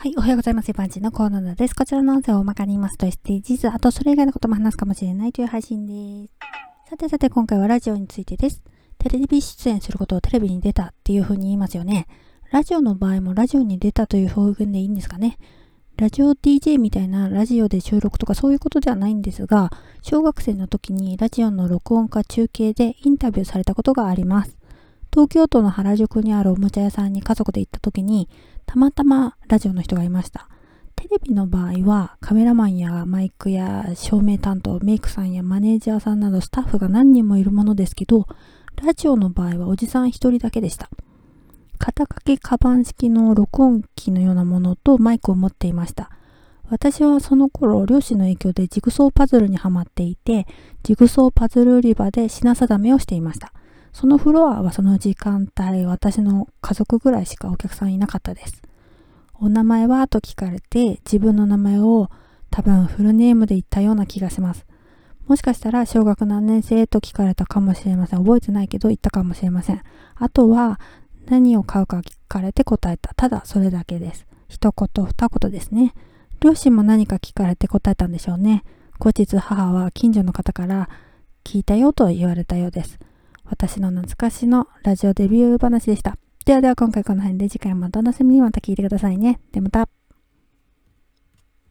はい、おはようございます。パンチのコーナーです。こちらの音声を大まかに言いますと SDGs、あとそれ以外のことも話すかもしれないという配信です。さてさて今回はラジオについてです。テレビ出演することをテレビに出たっていう風に言いますよね。ラジオの場合もラジオに出たという表現でいいんですかね。ラジオ DJ みたいなラジオで収録とかそういうことではないんですが、小学生の時にラジオの録音か中継でインタビューされたことがあります。東京都の原宿にあるおもちゃ屋さんに家族で行った時に、たまたまラジオの人がいました。テレビの場合はカメラマンやマイクや照明担当、メイクさんやマネージャーさんなどスタッフが何人もいるものですけど、ラジオの場合はおじさん一人だけでした。肩掛けカバン式の録音機のようなものとマイクを持っていました。私はその頃、両親の影響でジグソーパズルにはまっていて、ジグソーパズル売り場で品定めをしていました。そのフロアはその時間帯、私の家族ぐらいしかお客さんいなかったです。お名前はと聞かれて、自分の名前を多分フルネームで言ったような気がします。もしかしたら小学何年生と聞かれたかもしれません。覚えてないけど言ったかもしれません。あとは何を買うか聞かれて答えた。ただそれだけです。一言二言ですね。両親も何か聞かれて答えたんでしょうね。後日母は近所の方から聞いたよと言われたようです。私の懐かしのラジオデビュー話でした。ではでは今回この辺で次回もお楽しみにまた聞いてくださいね。ではまた。